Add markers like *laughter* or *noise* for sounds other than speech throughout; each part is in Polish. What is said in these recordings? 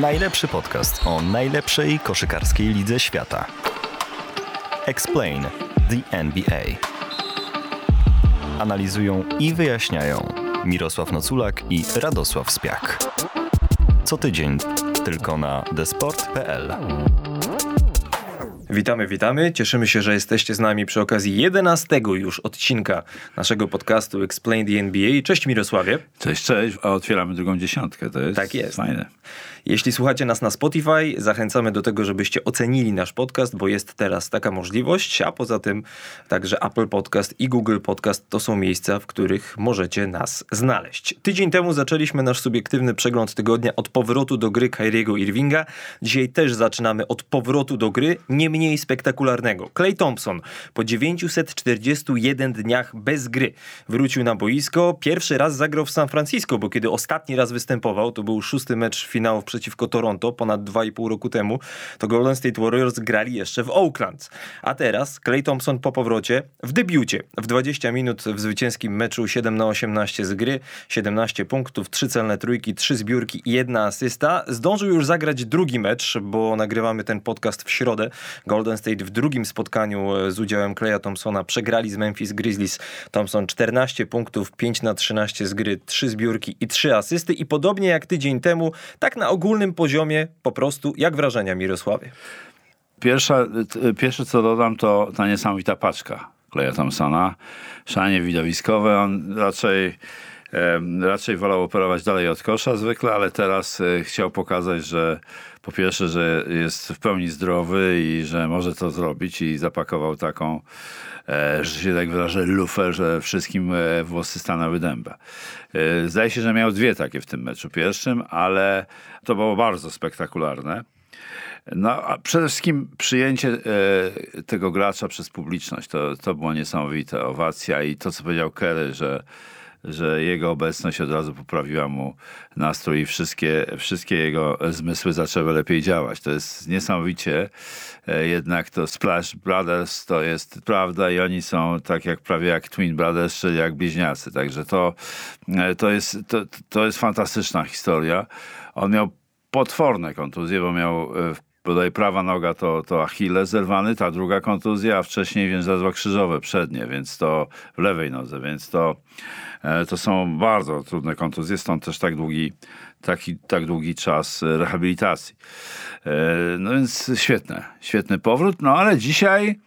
Najlepszy podcast o najlepszej koszykarskiej lidze świata. Explain the NBA. Analizują i wyjaśniają Mirosław Noculak i Radosław Spiak. Co tydzień tylko na desport.pl. Witamy, witamy. Cieszymy się, że jesteście z nami przy okazji 11 już odcinka naszego podcastu Explain the NBA. Cześć Mirosławie. Cześć, cześć, a otwieramy drugą dziesiątkę, to jest, Tak jest. fajne. Jeśli słuchacie nas na Spotify, zachęcamy do tego, żebyście ocenili nasz podcast, bo jest teraz taka możliwość, a poza tym także Apple Podcast i Google Podcast to są miejsca, w których możecie nas znaleźć. Tydzień temu zaczęliśmy nasz subiektywny przegląd tygodnia od powrotu do gry Kyriego Irvinga. Dzisiaj też zaczynamy od powrotu do gry, nie spektakularnego. Clay Thompson po 941 dniach bez gry wrócił na boisko. Pierwszy raz zagrał w San Francisco, bo kiedy ostatni raz występował, to był szósty mecz finałów przeciwko Toronto ponad 2,5 roku temu, to Golden State Warriors grali jeszcze w Oakland. A teraz Clay Thompson po powrocie w debiucie w 20 minut w zwycięskim meczu 7 na 18 z gry, 17 punktów, 3 celne trójki, 3 zbiórki i jedna asysta. Zdążył już zagrać drugi mecz, bo nagrywamy ten podcast w środę. Golden State w drugim spotkaniu z udziałem Claya Thompsona przegrali z Memphis Grizzlies. Thompson 14 punktów, 5 na 13 z gry, 3 zbiórki i 3 asysty i podobnie jak tydzień temu, tak na ogólnym poziomie po prostu, jak wrażenia Mirosławie? Pierwsza, t- pierwsze co dodam to ta niesamowita paczka Kleja Thompsona. Szalenie widowiskowe, on raczej raczej wolał operować dalej od kosza zwykle, ale teraz e, chciał pokazać, że po pierwsze, że jest w pełni zdrowy i że może to zrobić i zapakował taką, e, że się tak wyrażę, lufę, że wszystkim e, włosy stanęły dęba. E, Zdaje się, że miał dwie takie w tym meczu pierwszym, ale to było bardzo spektakularne. No, a przede wszystkim przyjęcie e, tego gracza przez publiczność, to, to było niesamowite. Owacja i to, co powiedział Kerry, że, że jego obecność od razu poprawiła mu nastrój i wszystkie, wszystkie jego zmysły zaczęły lepiej działać. To jest niesamowicie. E, jednak to Splash Brothers to jest prawda i oni są tak jak prawie jak Twin Brothers, czyli jak bliźniacy. Także to, e, to, jest, to, to jest fantastyczna historia. On miał potworne kontuzje, bo miał e, bodaj prawa noga to, to Achilles zerwany, ta druga kontuzja, a wcześniej więzadła krzyżowe przednie, więc to w lewej nodze, więc to, e, to są bardzo trudne kontuzje, stąd też tak długi, taki, tak długi czas e, rehabilitacji. E, No więc świetne, świetny powrót, no ale dzisiaj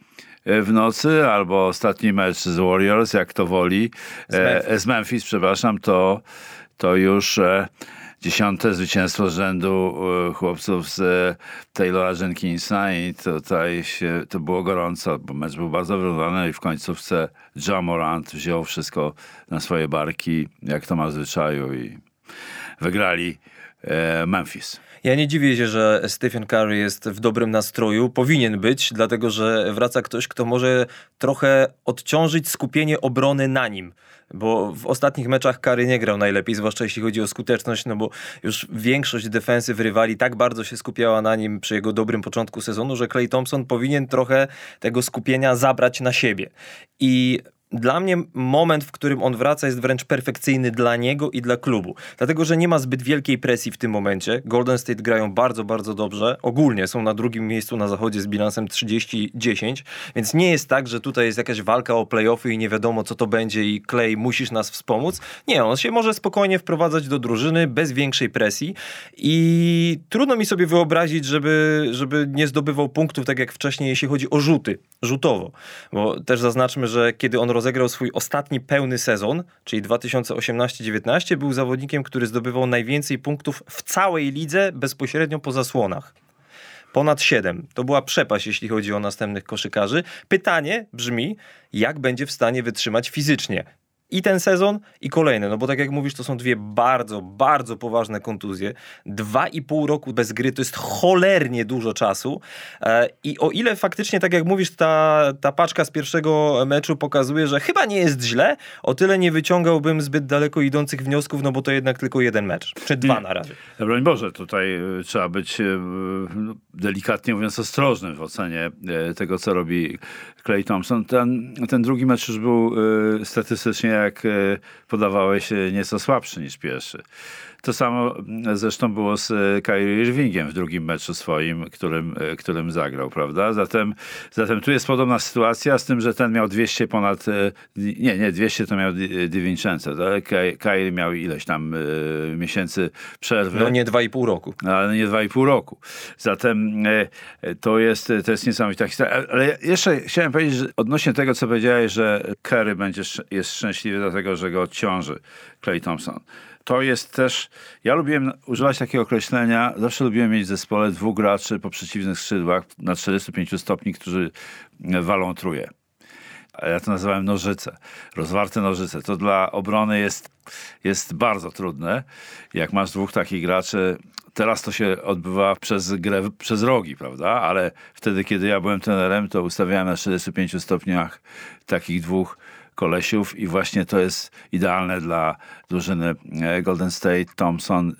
w nocy albo ostatni mecz z Warriors, jak to woli, z Memphis, z Memphis przepraszam, to, to już dziesiąte zwycięstwo rzędu e, chłopców z e, Taylora Jenkinsa i tutaj się, to było gorąco, bo mecz był bardzo wyrównany i w końcówce John Morant wziął wszystko na swoje barki, jak to ma w zwyczaju i wygrali e, Memphis. Ja nie dziwię się, że Stephen Curry jest w dobrym nastroju. Powinien być, dlatego że wraca ktoś, kto może trochę odciążyć skupienie obrony na nim. Bo w ostatnich meczach Curry nie grał najlepiej, zwłaszcza jeśli chodzi o skuteczność, no bo już większość defensyw rywali tak bardzo się skupiała na nim przy jego dobrym początku sezonu, że Clay Thompson powinien trochę tego skupienia zabrać na siebie. I dla mnie moment, w którym on wraca, jest wręcz perfekcyjny dla niego i dla klubu. Dlatego, że nie ma zbyt wielkiej presji w tym momencie. Golden State grają bardzo, bardzo dobrze. Ogólnie są na drugim miejscu na zachodzie z bilansem 30-10, więc nie jest tak, że tutaj jest jakaś walka o playoffy i nie wiadomo, co to będzie i Clay, musisz nas wspomóc. Nie, on się może spokojnie wprowadzać do drużyny bez większej presji i trudno mi sobie wyobrazić, żeby, żeby nie zdobywał punktów tak jak wcześniej, jeśli chodzi o rzuty, rzutowo. Bo też zaznaczmy, że kiedy on rozegrał swój ostatni pełny sezon, czyli 2018-19, był zawodnikiem, który zdobywał najwięcej punktów w całej lidze bezpośrednio po zasłonach. Ponad 7. To była przepaść, jeśli chodzi o następnych koszykarzy. Pytanie brzmi, jak będzie w stanie wytrzymać fizycznie i ten sezon, i kolejny. No bo tak jak mówisz, to są dwie bardzo, bardzo poważne kontuzje. Dwa i pół roku bez gry to jest cholernie dużo czasu. E, I o ile faktycznie, tak jak mówisz, ta, ta paczka z pierwszego meczu pokazuje, że chyba nie jest źle, o tyle nie wyciągałbym zbyt daleko idących wniosków, no bo to jednak tylko jeden mecz. Czy dwa na razie. Broń Boże, tutaj e, trzeba być e, delikatnie mówiąc ostrożnym w ocenie tego, co robi Clay Thompson. Ten, ten drugi mecz już był y, statystycznie, jak y, podawałeś, y, nieco słabszy niż pierwszy. To samo zresztą było z e, Kyrie Irvingiem w drugim meczu swoim, którym, e, którym zagrał, prawda? Zatem, zatem tu jest podobna sytuacja, z tym, że ten miał 200 ponad, e, nie, nie, 200 to miał Di Vincenzo, tak? Kyrie miał ileś tam miesięcy przerwy. No nie 2,5 roku. Ale nie 2,5 roku. Zatem to jest, to jest niesamowita historia. Ale jeszcze chciałem powiedzieć, że odnośnie tego, co powiedziałeś, że Kerry będzie, jest szczęśliwy dlatego, że go odciąży Clay Thompson to jest też, ja lubiłem używać takiego określenia, zawsze lubiłem mieć w zespole dwóch graczy po przeciwnych skrzydłach na 45 stopni, którzy walą truje. Ja to nazywałem nożyce, rozwarte nożyce. To dla obrony jest, jest bardzo trudne. Jak masz dwóch takich graczy, teraz to się odbywa przez grę, przez rogi, prawda? Ale wtedy, kiedy ja byłem trenerem, to ustawiałem na 45 stopniach takich dwóch kolesiów i właśnie to jest idealne dla drużyny e, Golden State, Thompson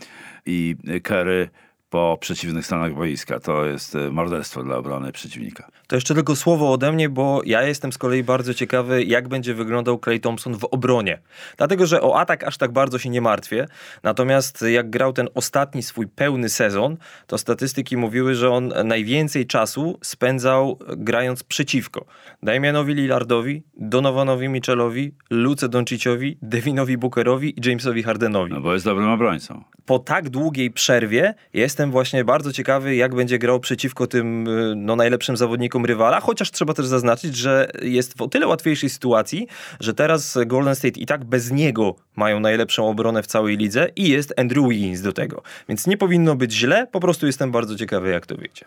i Kerry po przeciwnych stronach boiska. To jest e, morderstwo dla obrony przeciwnika. To jeszcze tylko słowo ode mnie, bo ja jestem z kolei bardzo ciekawy, jak będzie wyglądał Clay Thompson w obronie. Dlatego, że o atak aż tak bardzo się nie martwię. Natomiast jak grał ten ostatni swój pełny sezon, to statystyki mówiły, że on najwięcej czasu spędzał grając przeciwko Damianowi Lillardowi, Donovanowi Mitchellowi, Luce Donciciowi, Devinowi Bookerowi i Jamesowi Hardenowi. No bo jest dobrym obrońcą. Po tak długiej przerwie jestem właśnie bardzo ciekawy, jak będzie grał przeciwko tym no, najlepszym zawodnikom rywala, chociaż trzeba też zaznaczyć, że jest w o tyle łatwiejszej sytuacji, że teraz Golden State i tak bez niego mają najlepszą obronę w całej lidze i jest Andrew Wiggins do tego. Więc nie powinno być źle, po prostu jestem bardzo ciekawy, jak to wyjdzie.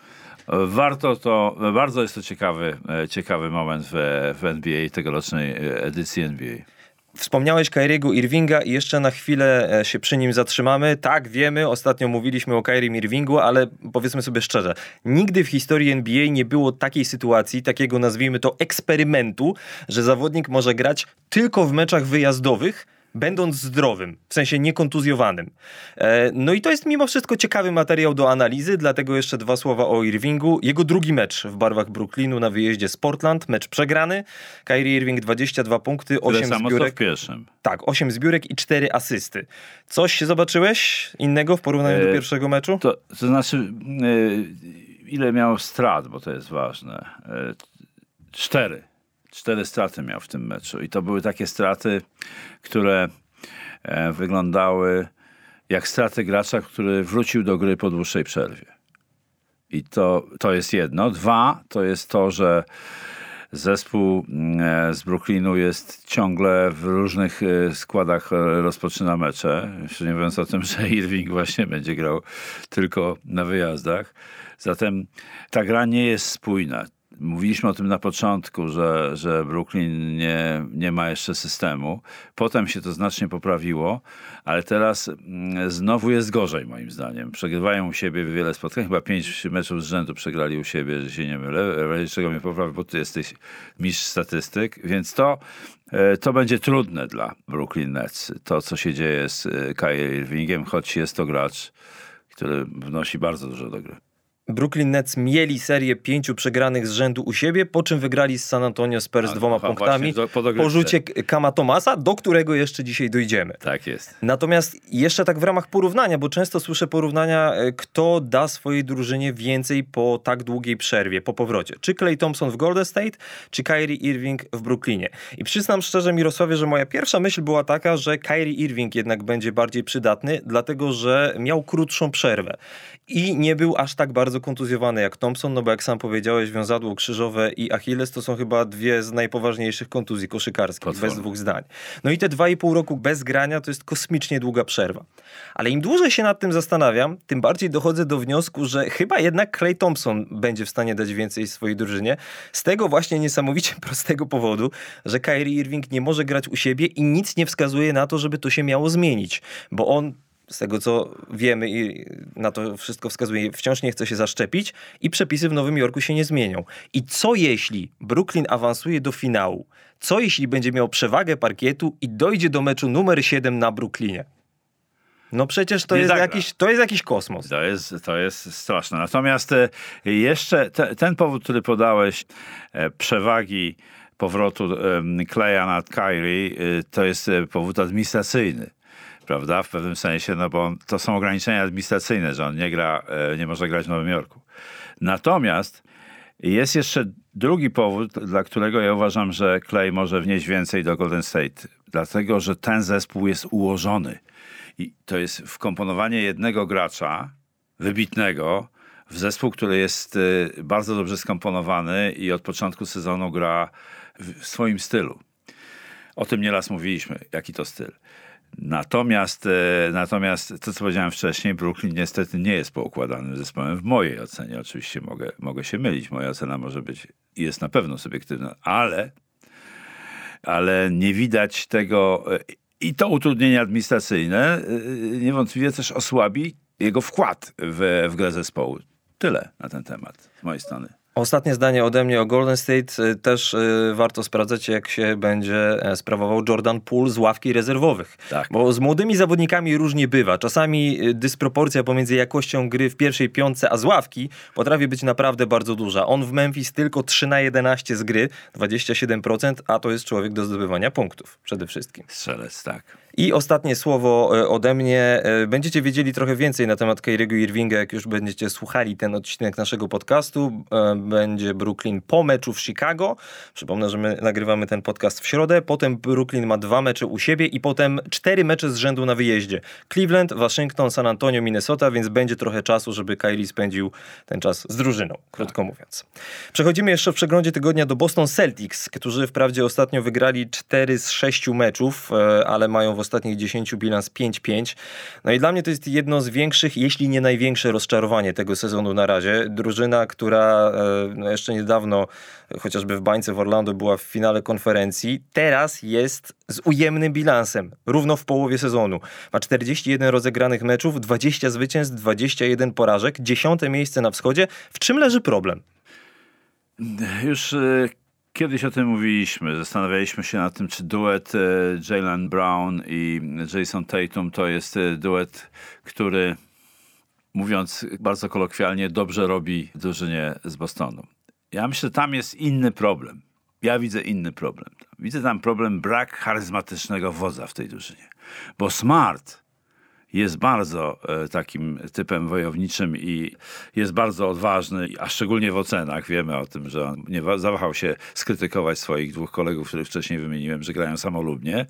Warto to, bardzo jest to ciekawy, e, ciekawy moment w, w NBA, tegorocznej e, edycji NBA. Wspomniałeś Kyriego Irvinga i jeszcze na chwilę e, się przy nim zatrzymamy. Tak, wiemy, ostatnio mówiliśmy o Kyrie Irvingu, ale powiedzmy sobie szczerze, nigdy w historii NBA nie było takiej sytuacji, takiego nazwijmy to eksperymentu, że zawodnik może grać tylko w meczach wyjazdowych, będąc zdrowym, w sensie niekontuzjowanym. E, no i to jest mimo wszystko ciekawy materiał do analizy, dlatego jeszcze dwa słowa o Irvingu. Jego drugi mecz w barwach Brooklynu na wyjeździe z Portland, mecz przegrany. Kyrie Irving 22 punkty, 8 Tyle zbiórek. w pierwszym. Tak, 8 zbiórek i 4 asysty. Coś zobaczyłeś innego w porównaniu e, do pierwszego meczu? To, to znaczy, e, ile miał strat, bo to jest ważne. E, cztery cztery straty miał w tym meczu. I to były takie straty, które e, wyglądały jak straty gracza, który wrócił do gry po dłuższej przerwie. I to, to jest jedno. Dwa, to jest to, że zespół e, z Brooklynu jest ciągle w różnych e, składach rozpoczyna mecze. Już nie mówiąc o tym, że *laughs* Irving właśnie będzie grał tylko na wyjazdach. Zatem ta gra nie jest spójna. Mówiliśmy o tym na początku, że, że Brooklyn nie, nie ma jeszcze systemu. Potem się to znacznie poprawiło, ale teraz mm, znowu jest gorzej moim zdaniem. Przegrywają u siebie wiele spotkań, chyba pięć meczów z rzędu przegrali u siebie, że się nie mylę. Czego mnie poprawi, bo ty jesteś mistrz statystyk, więc to, e, to będzie trudne dla Brooklyn Nets. To, co się dzieje z e, Kyrie Irvingiem, choć jest to gracz, który wnosi bardzo dużo do gry. Brooklyn Nets mieli serię pięciu przegranych z rzędu u siebie, po czym wygrali z San Antonio Spurs dwoma aha, punktami po, po rzucie Kama Tomasa, do którego jeszcze dzisiaj dojdziemy. Tak jest. Natomiast jeszcze tak w ramach porównania, bo często słyszę porównania, e, kto da swojej drużynie więcej po tak długiej przerwie, po powrocie. Czy Clay Thompson w Golden State, czy Kyrie Irving w Brooklynie. I przyznam szczerze Mirosławie, że moja pierwsza myśl była taka, że Kyrie Irving jednak będzie bardziej przydatny, dlatego że miał krótszą przerwę i nie był aż tak bardzo kontuzjowany jak Thompson, no bo jak sam powiedziałeś, wiązadło krzyżowe i Achilles to są chyba dwie z najpoważniejszych kontuzji koszykarskich, Potworne. bez dwóch zdań. No i te dwa i pół roku bez grania to jest kosmicznie długa przerwa. Ale im dłużej się nad tym zastanawiam, tym bardziej dochodzę do wniosku, że chyba jednak Clay Thompson będzie w stanie dać więcej swojej drużynie. Z tego właśnie niesamowicie *laughs* prostego powodu, że Kyrie Irving nie może grać u siebie i nic nie wskazuje na to, żeby to się miało zmienić, bo on z tego co wiemy i na to wszystko wskazuje, wciąż nie chce się zaszczepić i przepisy w Nowym Jorku się nie zmienią. I co jeśli Brooklyn awansuje do finału? Co jeśli będzie miał przewagę parkietu i dojdzie do meczu numer 7 na Brooklynie? No przecież to Nie jest, zagra. jakiś, to jest jakiś kosmos. To jest, to jest straszne. Natomiast e, jeszcze te, ten powód, który podałeś, e, przewagi powrotu Kleja nad Kyrie, e, to jest e, powód administracyjny. Prawda? W pewnym sensie, no bo to są ograniczenia administracyjne, że on nie gra, e, nie może grać w Nowym Jorku. Natomiast jest jeszcze drugi powód, dla którego ja uważam, że Clay może wnieść więcej do Golden State. Dlatego, że ten zespół jest ułożony. I to jest wkomponowanie jednego gracza, wybitnego, w zespół, który jest y, bardzo dobrze skomponowany i od początku sezonu gra w swoim stylu. O tym nieraz mówiliśmy, jaki to styl. Natomiast, e, natomiast to, co powiedziałem wcześniej, Brooklyn niestety nie jest poukładanym zespołem w mojej ocenie. Oczywiście mogę, mogę się mylić. Moja ocena może być i jest na pewno subiektywna, ale, ale nie widać tego e, i to utrudnienie administracyjne e, niewątpliwie też osłabi jego wkład w, w grę zespołu. Tyle na ten temat z mojej strony. Ostatnie zdanie ode mnie o Golden State. Y, Też y, warto sprawdzać, jak się będzie e, sprawował Jordan Poole z ławki rezerwowych. Tak. Bo z młodymi zawodnikami różnie bywa. Czasami y, dysproporcja pomiędzy jakością gry w pierwszej piątce, a z ławki potrafi być naprawdę bardzo duża. On w Memphis tylko 3 na 11 z gry, 27%, a to jest człowiek do zdobywania punktów przede wszystkim. Strzelec, tak. I ostatnie słowo e, ode mnie. E, Będziecie wiedzieli trochę więcej na temat Kyriego Irvinga, jak już będziecie słuchali ten odcinek naszego podcastu. E, Będzie Brooklyn po meczu w Chicago. Przypomnę, że my nagrywamy ten podcast w środę. Potem Brooklyn ma dwa mecze u siebie i potem cztery mecze z rzędu na wyjeździe. Cleveland, Waszyngton, San Antonio, Minnesota, więc będzie trochę czasu, żeby Kyrie spędził ten czas z drużyną, krótko mówiąc. Przechodzimy jeszcze w przeglądzie tygodnia do Boston Celtics, którzy wprawdzie ostatnio wygrali 4 z 6 meczów, ale mają w ostatnich 10 bilans 5-5. No i dla mnie to jest jedno z większych, jeśli nie największe rozczarowanie tego sezonu na razie. Drużyna, która e, no jeszcze niedawno, chociażby w bańce w Orlando, była w finale konferencji, teraz jest z ujemnym bilansem, równo w połowie sezonu. Ma 41 rozegranych meczów, 20 zwycięstw, 21 porażek, 10 miejsce na wschodzie. W czym leży problem? Już e, kiedyś o tym mówiliśmy. Zastanawialiśmy się nad tym, czy duet e, Jalen Brown i Jason Tatum to jest e, duet, który, mówiąc bardzo kolokwialnie, dobrze robi drużynie z Bostonu. Ja myślę, że tam jest inny problem. Ja widzę inny problem. Widzę tam problem brak charyzmatycznego wodza w tej drużynie. Bo Smart jest bardzo e, takim typem wojowniczym i jest bardzo odważny, a szczególnie w ocenach. Wiemy o tym, że on nie wa- zawahał się skrytykować swoich dwóch kolegów, których wcześniej wymieniłem, że grają samolubnie.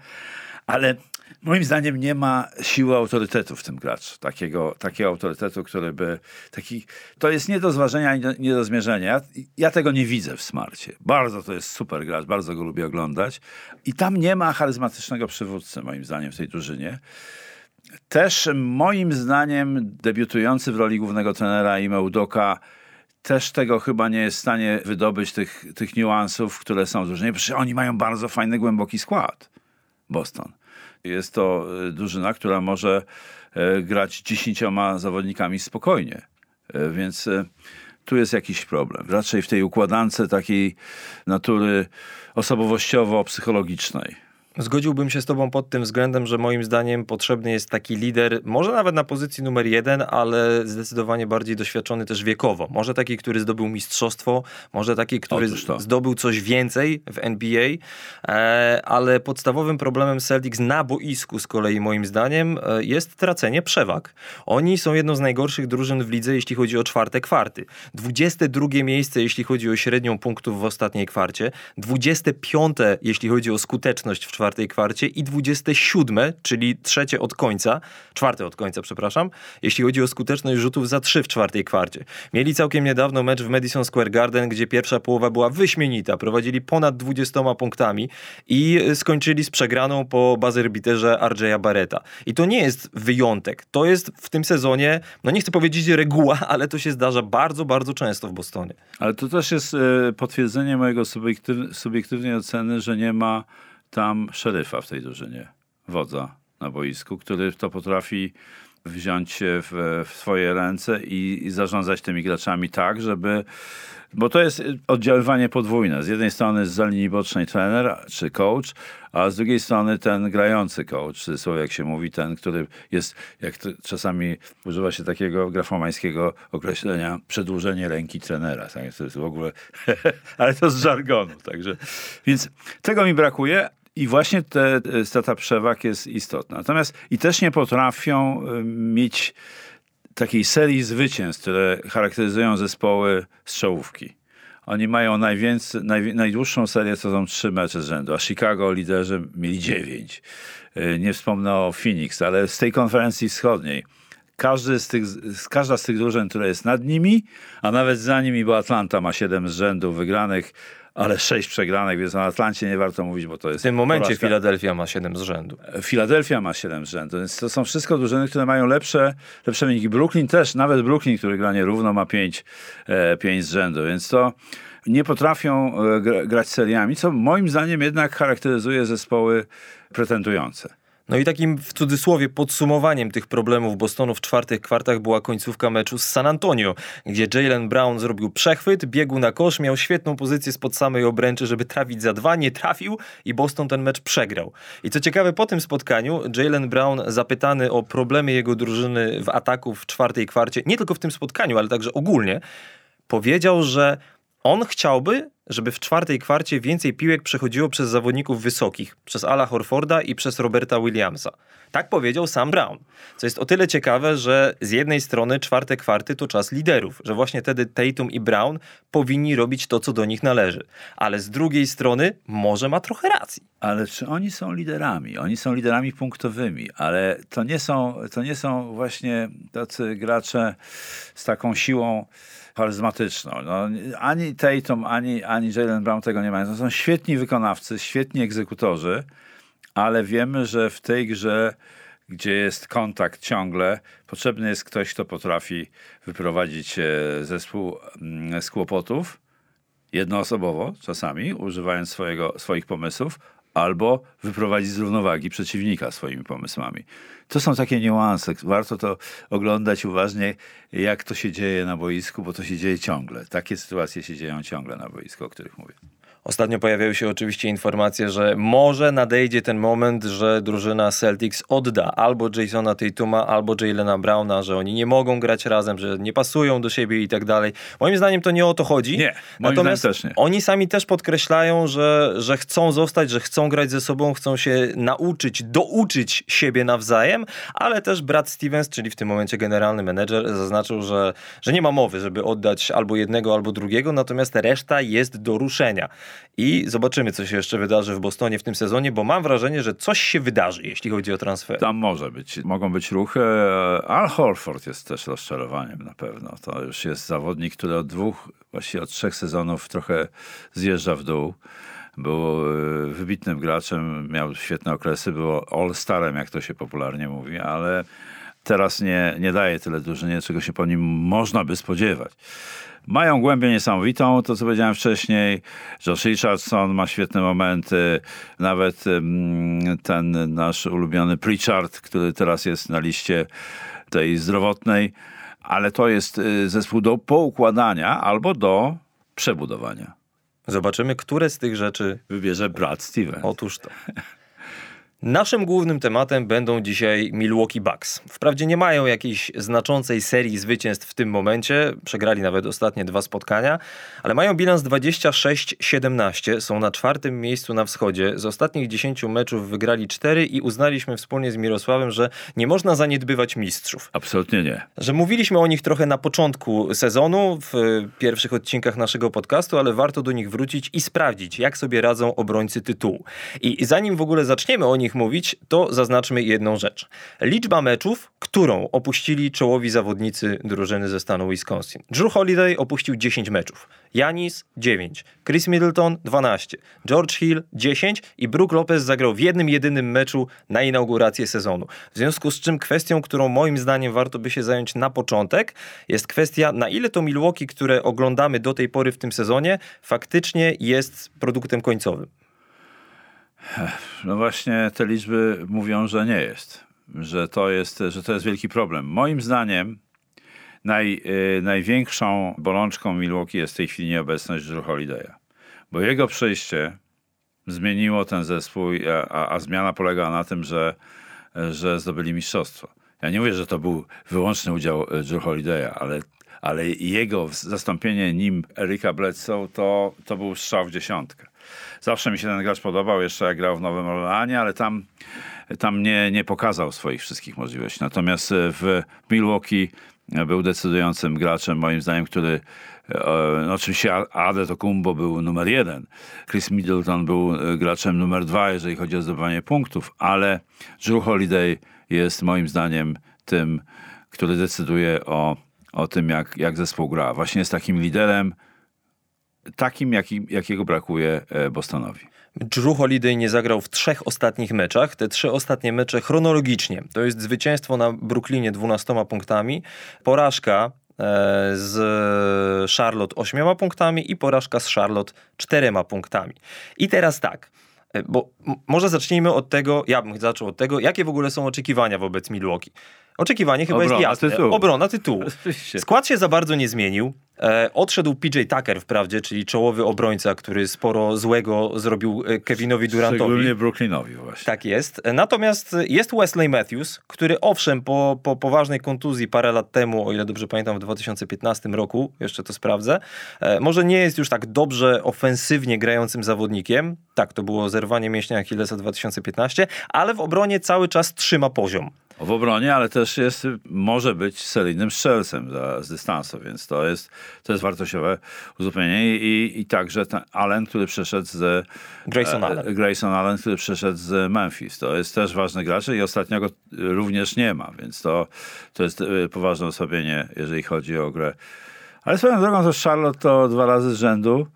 Ale moim zdaniem nie ma siły autorytetu w tym graczu. Takiego, takiego autorytetu, który by... Taki, to jest nie do zważenia, nie do zmierzenia. Ja, ja tego nie widzę w Smarcie. Bardzo to jest super gracz, bardzo go lubię oglądać. I tam nie ma charyzmatycznego przywódcy, moim zdaniem, w tej drużynie. Też moim zdaniem debiutujący w roli głównego trenera Ime Udoka też tego chyba nie jest w stanie wydobyć tych, tych niuansów, które są drużynie. Przecież oni mają bardzo fajny, głęboki skład. Boston. Jest to y, drużyna, która może y, grać dziesięcioma zawodnikami spokojnie. Y, Więc tu jest jakiś problem. Raczej w tej układance takiej natury osobowościowo-psychologicznej. Zgodziłbym się z Tobą pod tym względem, że moim zdaniem potrzebny jest taki lider, może nawet na pozycji numer jeden, ale zdecydowanie bardziej doświadczony też wiekowo. Może taki, który zdobył mistrzostwo, może taki, który zdobył coś więcej w NBA, e, ale podstawowym problemem Celtics na boisku z kolei moim zdaniem e, jest tracenie przewag. Oni są jedną z najgorszych drużyn w lidze, jeśli chodzi o czwarte kwarty. 22 miejsce, jeśli chodzi o średnią punktów w ostatniej kwarcie, 25 jeśli chodzi o skuteczność w czwartej kwarcie i 27, czyli trzecie od końca, czwarte od końca, przepraszam, jeśli chodzi o skuteczność rzutów za trzy w czwartej kwarcie. Mieli całkiem niedawno mecz w Madison Square Garden, gdzie pierwsza połowa była wyśmienita, prowadzili ponad 20 punktami i skończyli z przegraną po bazerbiterze RJ'a Barretta. I to nie jest wyjątek, to jest w tym sezonie, no nie chcę powiedzieć reguła, ale to się zdarza bardzo, bardzo często w Bostonie. Ale to też jest e, potwierdzenie mojego subiektyw- subiektywnej oceny, że nie ma tam szeryfa w tej drużynie, wodza na boisku, który to potrafi wziąć w, w swoje ręce i, i zarządzać tymi graczami tak, żeby bo to jest oddziaływanie podwójne. Z jednej strony z linii bocznej trener czy coach, a z drugiej strony ten grający coach, cudzysłowie jak się mówi, ten, który jest, jak to, czasami używa się takiego grafomańskiego określenia, przedłużenie ręki trenera. Tak? To jest w ogóle, *laughs* ale to z żargonu. Także, więc tego mi brakuje, i właśnie te, ta przewag jest istotna. Natomiast i też nie potrafią y, mieć takiej serii zwycięstw, które charakteryzują zespoły strzałówki. Oni mają najwięcej, naj, najdłuższą serię, to są trzy mecze z rzędu, a Chicago liderzy mieli dziewięć. Y, nie wspomnę o Phoenix, ale z tej konferencji wschodniej każdy z tych, każda z tych drużyn, która jest nad nimi, a nawet za nimi, bo Atlanta ma siedem z rzędu wygranych, ale sześć przegranych, więc o Atlancie nie warto mówić, bo to jest... W tym momencie porażka. Filadelfia ma 7 z rzędu. Filadelfia ma 7 z rzędu, więc to są wszystko drużyny, które mają lepsze, lepsze wyniki. Brooklyn też, nawet Brooklyn, który gra nierówno, ma 5, e, 5 z rzędu, więc to nie potrafią e, grać seriami, co moim zdaniem jednak charakteryzuje zespoły pretendujące. No i takim w cudzysłowie podsumowaniem tych problemów Bostonu w czwartych kwartach była końcówka meczu z San Antonio, gdzie Jalen Brown zrobił przechwyt, biegł na kosz, miał świetną pozycję spod samej obręczy, żeby trafić za dwa, nie trafił i Boston ten mecz przegrał. I co ciekawe, po tym spotkaniu Jalen Brown zapytany o problemy jego drużyny w ataku w czwartej kwarcie, nie tylko w tym spotkaniu, ale także ogólnie, powiedział, że on chciałby, żeby w czwartej kwarcie więcej piłek przechodziło przez zawodników wysokich, przez Ala Horforda i przez Roberta Williamsa. Tak powiedział sam Brown. Co jest o tyle ciekawe, że z jednej strony czwarte kwarty to czas liderów, że właśnie wtedy Tatum i Brown powinni robić to, co do nich należy. Ale z drugiej strony może ma trochę racji. Ale czy oni są liderami? Oni są liderami punktowymi, ale to nie są, to nie są właśnie tacy gracze z taką siłą charyzmatyczną. No, ani Tatum, ani, ani Jalen Brown tego nie mają. To są świetni wykonawcy, świetni egzekutorzy, ale wiemy, że w tej grze, gdzie jest kontakt ciągle, potrzebny jest ktoś, kto potrafi wyprowadzić e, zespół mm, z kłopotów, jednoosobowo czasami, używając swojego, swoich pomysłów, albo wyprowadzić z równowagi przeciwnika swoimi pomysłami. To są takie niuanse. Warto to oglądać uważnie, jak to się dzieje na boisku, bo to się dzieje ciągle. Takie sytuacje się dzieją ciągle na boisku, o których mówię. Ostatnio pojawiały się oczywiście informacje, że może nadejdzie ten moment, że drużyna Celtics odda albo Jasona Tatuma, albo Jalena Browna, że oni nie mogą grać razem, że nie pasują do siebie i tak dalej. Moim zdaniem to nie o to chodzi. Nie, moim Natomiast też nie. oni sami też podkreślają, że, że chcą zostać, że chcą grać ze sobą, chcą się nauczyć, douczyć siebie nawzajem, ale też brat Stevens, czyli w tym momencie generalny menedżer, zaznaczył, że, że nie ma mowy, żeby oddać albo jednego, albo drugiego, natomiast reszta jest do ruszenia. I zobaczymy, co się jeszcze wydarzy w Bostonie w tym sezonie, bo mam wrażenie, że coś się wydarzy, jeśli chodzi o transfer. Tam może być, mogą być ruchy. Al Horford jest też rozczarowaniem na pewno. To już jest zawodnik, który od dwóch, właściwie od trzech sezonów trochę zjeżdża w dół. Był e, wybitnym graczem, miał świetne okresy, był all-starem, jak to się popularnie mówi, ale teraz nie, nie daje tyle drużynie, czego się po nim można by spodziewać. Mają głębię niesamowitą, to co powiedziałem wcześniej. Josh Richardson ma świetne momenty. Nawet ten nasz ulubiony Pritchard, który teraz jest na liście tej zdrowotnej. Ale to jest y, zespół do poukładania albo do przebudowania. Zobaczymy, które z tych rzeczy wybierze Brad Stevens. Otóż to. Naszym głównym tematem będą dzisiaj Milwaukee Bucks. Wprawdzie nie mają jakiejś znaczącej serii zwycięstw w tym momencie, przegrali nawet ostatnie dwa spotkania, ale mają bilans 26-17, są na czwartym miejscu na wschodzie. Z ostatnich 10 meczów wygrali 4 i uznaliśmy wspólnie z Mirosławem, że nie można zaniedbywać mistrzów. Absolutnie nie. Że mówiliśmy o nich trochę na początku sezonu, w pierwszych odcinkach naszego podcastu, ale warto do nich wrócić i sprawdzić, jak sobie radzą obrońcy tytułu. I zanim w ogóle zaczniemy o nich nich mówić, to zaznaczmy jedną rzecz. Liczba meczów, którą opuścili czołowi zawodnicy drużyny ze stanu Wisconsin. Drew Holiday opuścił 10 meczów. Janis 9, Chris Middleton 12, George Hill 10 i Brook Lopez zagrał w jednym jedynym meczu na inaugurację sezonu. W związku z czym kwestią, którą moim zdaniem warto by się zająć na początek, jest kwestia na ile to Milwaukee, które oglądamy do tej pory w tym sezonie, faktycznie jest produktem końcowym. No właśnie te liczby mówią, że nie jest. że to jest, że to jest wielki problem. Moim zdaniem naj, y, największą bolączką Milwaukee jest w tej chwili nieobecność Drew Holiday'a. Bo jego przejście zmieniło ten zespół, a, a, zmiana polega na tym, że, że zdobyli mistrzostwo. Ja nie mówię, że to był wyłączny udział e, Drew Holiday'a, ale, ale jego zastąpienie nim Erika Bledsoe to, to był strzał w dziesiątkę. Zawsze mi się ten gracz podobał, jeszcze jak grał w Nowym Orleanie, ale tam, tam nie, nie pokazał swoich wszystkich możliwości. Natomiast e, w Milwaukee był decydującym graczem, moim zdaniem, który e, no oczywiście Kumbo był numer jeden. Chris Middleton był graczem numer dwa, jeżeli chodzi o zdobywanie punktów, ale Drew Holiday jest moim zdaniem tym, który decyduje o, o tym, jak, jak zespół gra. Właśnie jest takim liderem, takim, jaki, jakiego brakuje e, Bostonowi. Drew Holiday nie zagrał w trzech ostatnich meczach. Te trzy ostatnie mecze chronologicznie. To jest zwycięstwo na Brooklynie 12 punktami, porażka e, z Charlotte 8 punktami i porażka z Charlotte 4 punktami. I teraz tak. E, bo może zacznijmy od tego, ja bym zaczął od tego, jakie w ogóle są oczekiwania wobec Milwaukee. Oczekiwanie chyba Obrona jest jasne. Tytułu. Obrona tytułu. *laughs* Skład się za bardzo nie zmienił. E, odszedł PJ Tucker wprawdzie, czyli czołowy obrońca, który sporo złego zrobił e, Kevinowi Durantowi. Szczególnie Brooklynowi właśnie. Tak jest. E, natomiast jest Wesley Matthews, który owszem po, po poważnej kontuzji parę lat temu, o ile dobrze pamiętam w 2015 roku, jeszcze to sprawdzę, e, może nie jest już tak dobrze ofensywnie grającym zawodnikiem. Tak, to było zerwanie mięśnia Achillesa 2015, ale w obronie cały czas trzyma poziom w obronie, ale też jest, może być seryjnym strzelcem za, z dystansu, więc to jest, to jest wartościowe uzupełnienie i, i także ten Allen, który przeszedł z Grayson, e, Allen. Grayson Allen, który przeszedł z Memphis. To jest też ważny gracz i ostatniego również nie ma, więc to, to jest e, poważne osłabienie, jeżeli chodzi o grę. Ale swoją drogą to Charlotte to dwa razy z rzędu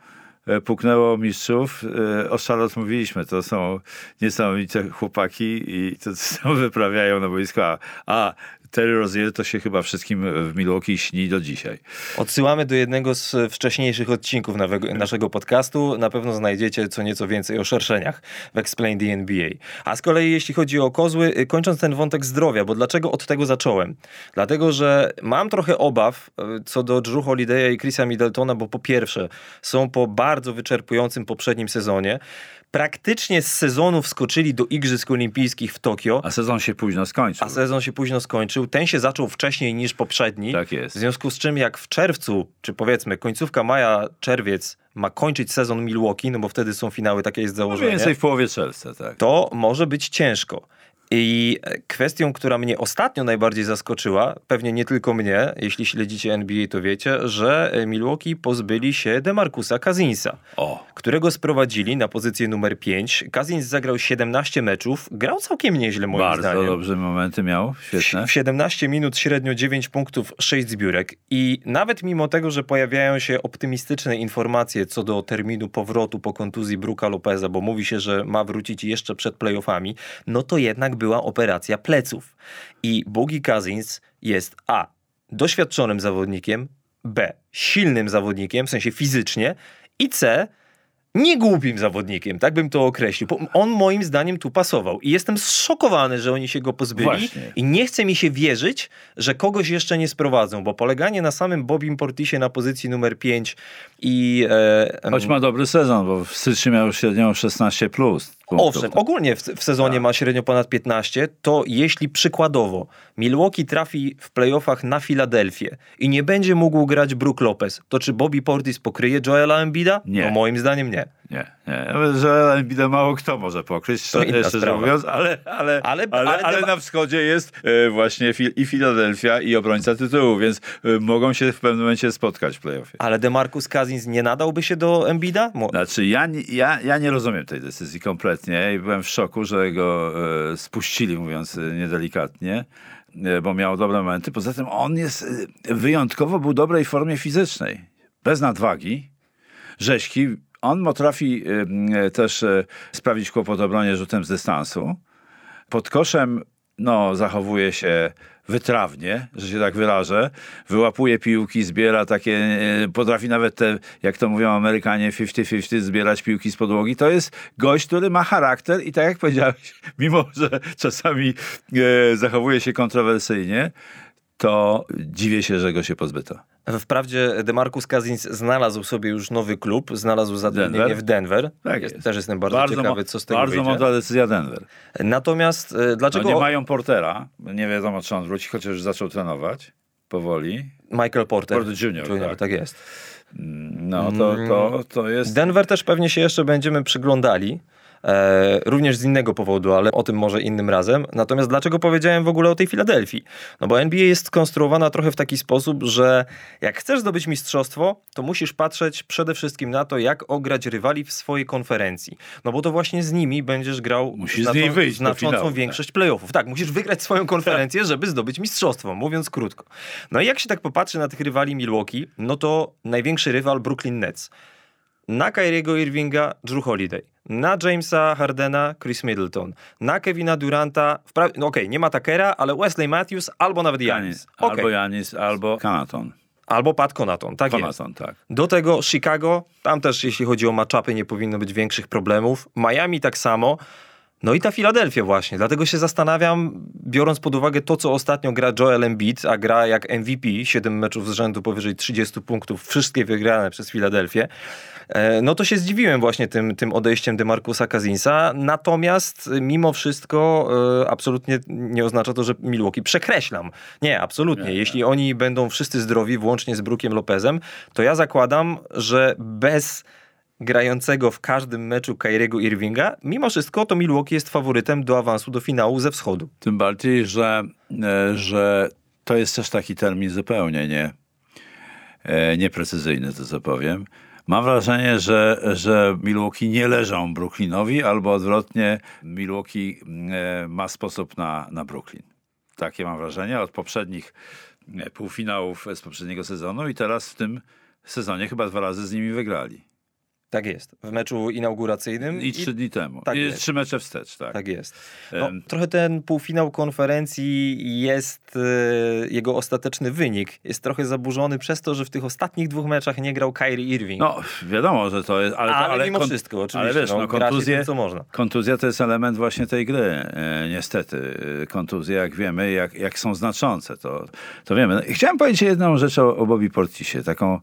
puknęło mistrzów. E, o Charlotte mówiliśmy, to są niesamowite chłopaki i to co *laughs* wyprawiają na boisko. A, a Terry Rozier to się chyba wszystkim w Milwaukee śni do dzisiaj. Odsyłamy do jednego z wcześniejszych odcinków naszego podcastu. Na pewno znajdziecie co nieco więcej o szerszeniach w Explain the NBA. A z kolei jeśli chodzi o kozły, y, kończąc ten wątek zdrowia, bo dlaczego od tego zacząłem? Dlatego, że mam trochę obaw y, co do Drew Holiday'a i Chrisa Middletona, bo po pierwsze są po bardzo wyczerpującym poprzednim sezonie praktycznie z sezonu wskoczyli do Igrzysk Olimpijskich w Tokio. A sezon się późno skończył. A sezon się późno skończył. Ten się zaczął wcześniej niż poprzedni. Tak jest. W związku z czym jak w czerwcu, czy powiedzmy końcówka maja, czerwiec ma kończyć sezon Milwaukee, no bo wtedy są finały, takie jest założenie. Mniej więcej w połowie czerwca, tak. To może być ciężko. I kwestią, która mnie ostatnio najbardziej zaskoczyła, pewnie nie tylko mnie, jeśli śledzicie NBA, to wiecie, że Milwaukee pozbyli się Demarcusa Kazinsa, o. którego sprowadzili na pozycję numer 5. Kazins zagrał 17 meczów, grał całkiem nieźle moim Bardzo zdaniem. Bardzo dobrze momenty miał, świetne. W 17 minut średnio 9 punktów, 6 zbiórek i nawet mimo tego, że pojawiają się optymistyczne informacje co do terminu powrotu po kontuzji Bruka Lopeza, bo mówi się, że ma wrócić jeszcze przed playoffami, no to jednak była operacja pleców. I Boogie Cousins jest A. doświadczonym zawodnikiem, B. silnym zawodnikiem, w sensie fizycznie i C nie głupim zawodnikiem, tak bym to określił. On moim zdaniem tu pasował i jestem zszokowany, że oni się go pozbyli Właśnie. i nie chce mi się wierzyć, że kogoś jeszcze nie sprowadzą, bo poleganie na samym Bobim Portisie na pozycji numer 5 i... E, Choć ma dobry sezon, bo w styczniu miał średnią 16+. Plus. Owszem, ogólnie w, w sezonie tak. ma średnio ponad 15, to jeśli przykładowo Milwaukee trafi w playoffach na Filadelfię i nie będzie mógł grać Brook Lopez, to czy Bobby Portis pokryje Joela Embida? Nie. No moim zdaniem nie. Nie, nie. Joela Embida mało kto może pokryć, szczerze mówiąc, ale, ale, ale, ale, ale, ale na wschodzie jest e, właśnie i Filadelfia i obrońca tytułu, więc e, mogą się w pewnym momencie spotkać w playoffie. Ale DeMarcus Cousins nie nadałby się do Embida? Mo znaczy ja, ja, ja nie rozumiem tej decyzji kompletnie i byłem w szoku, że go e, spuścili, mówiąc niedelikatnie bo miał dobre momenty. Poza tym on jest wyjątkowo był w dobrej formie fizycznej. Bez nadwagi, rzeźki. On potrafi też sprawić kłopot obronie rzutem z dystansu. Pod koszem no, zachowuje się wytrawnie, że się tak wyrażę, wyłapuje piłki, zbiera takie, e, potrafi nawet te, jak to mówią Amerykanie, 50-50 zbierać piłki z podłogi. To jest gość, który ma charakter i tak jak powiedziałeś, *laughs* mimo że czasami e, zachowuje się kontrowersyjnie, to dziwię się, że go się pozbyto. Wprawdzie DeMarcus Cousins znalazł sobie już nowy klub, znalazł zatrudnienie Denver? w Denver. Tak jest. Też jestem bardzo, Bardzo, ciekawy, co z tego bardzo wyjdzie. mądra decyzja Denver. Natomiast e, No dlaczego nie mają portera, nie wiadomo czy on wróci, chociaż zaczął trenować powoli. Michael Porter, Porter Jr., Jr. tak. tak jest. No to, to, to jest... Denver też pewnie się jeszcze będziemy przyglądali. E, również z innego powodu, ale o tym może innym razem. Natomiast dlaczego powiedziałem w ogóle o tej Filadelfii? No bo NBA jest skonstruowana trochę w taki sposób, że jak chcesz zdobyć mistrzostwo, to musisz patrzeć przede wszystkim na to, jak ograć rywali w swojej konferencji. No bo to właśnie z nimi będziesz grał Musisz z niej wyjść znaczącą finału, większość playoffów. Tak, musisz wygrać swoją konferencję, żeby zdobyć mistrzostwo, mówiąc krótko. No i jak się tak popatrzy na tych rywali Milwaukee, no to największy rywal Brooklyn Nets na Kyriego Irvinga Drew Holiday, na Jamesa Hardena Chris Middleton, na Kevina Duranta, wpra- no okej, nie ma Takera, ale Wesley Matthews albo nawet Janis. Okej. Albo Janis, albo Kanaton. Albo Pat Conaton, tak jest. Kanaton, tak. Do tego Chicago, tam też jeśli chodzi o matchupy nie powinno być większych problemów. Miami tak samo. No i ta Filadelfia właśnie, dlatego się zastanawiam, biorąc pod uwagę to, co ostatnio gra Joel Embiid, a gra jak MVP, 7 meczów z rzędu powyżej 30 punktów, wszystkie wygrane przez Filadelfię, e, no to się zdziwiłem właśnie tym, tym odejściem DeMarcusa Cousinsa, natomiast mimo wszystko e, absolutnie nie oznacza to, że Milwaukee przekreślam. Nie, absolutnie. Nie, nie. Jeśli oni będą wszyscy zdrowi, włącznie z Brookiem Lopezem, to ja zakładam, że bez grającego w każdym meczu Kyriego Irvinga, mimo wszystko to Milwaukee jest faworytem do awansu do finału ze wschodu. Tym bardziej, że, e, że to jest też taki termin zupełnie nie, e, nieprecyzyjny, to co powiem. Mam wrażenie, że, że Milwaukee nie leżą Brooklynowi, albo odwrotnie, Milwaukee e, ma sposób na, na Brooklyn. Takie mam wrażenie od poprzednich półfinałów z poprzedniego sezonu i teraz w tym sezonie chyba dwa razy z nimi wygrali. Tak jest. W meczu inauguracyjnym. I trzy dni temu. tak I jest. trzy mecze wstecz, tak. Tak jest. No, Em. trochę ten półfinał konferencji jest e, jego ostateczny wynik. Jest trochę zaburzony przez to, że w tych ostatnich dwóch meczach nie grał Kyrie Irving. No, wiadomo, że to jest, ale, ale, ale mimo kon- wszystko, oczywiście. Ale wiesz, no, się kontuzje, tym, co można. kontuzja to jest element właśnie tej gry, e, niestety. E, Kontuzje, jak wiemy, jak, jak są znaczące, to, to wiemy. No, chciałem powiedzieć jedną rzecz o, o Bobby Portisie, taką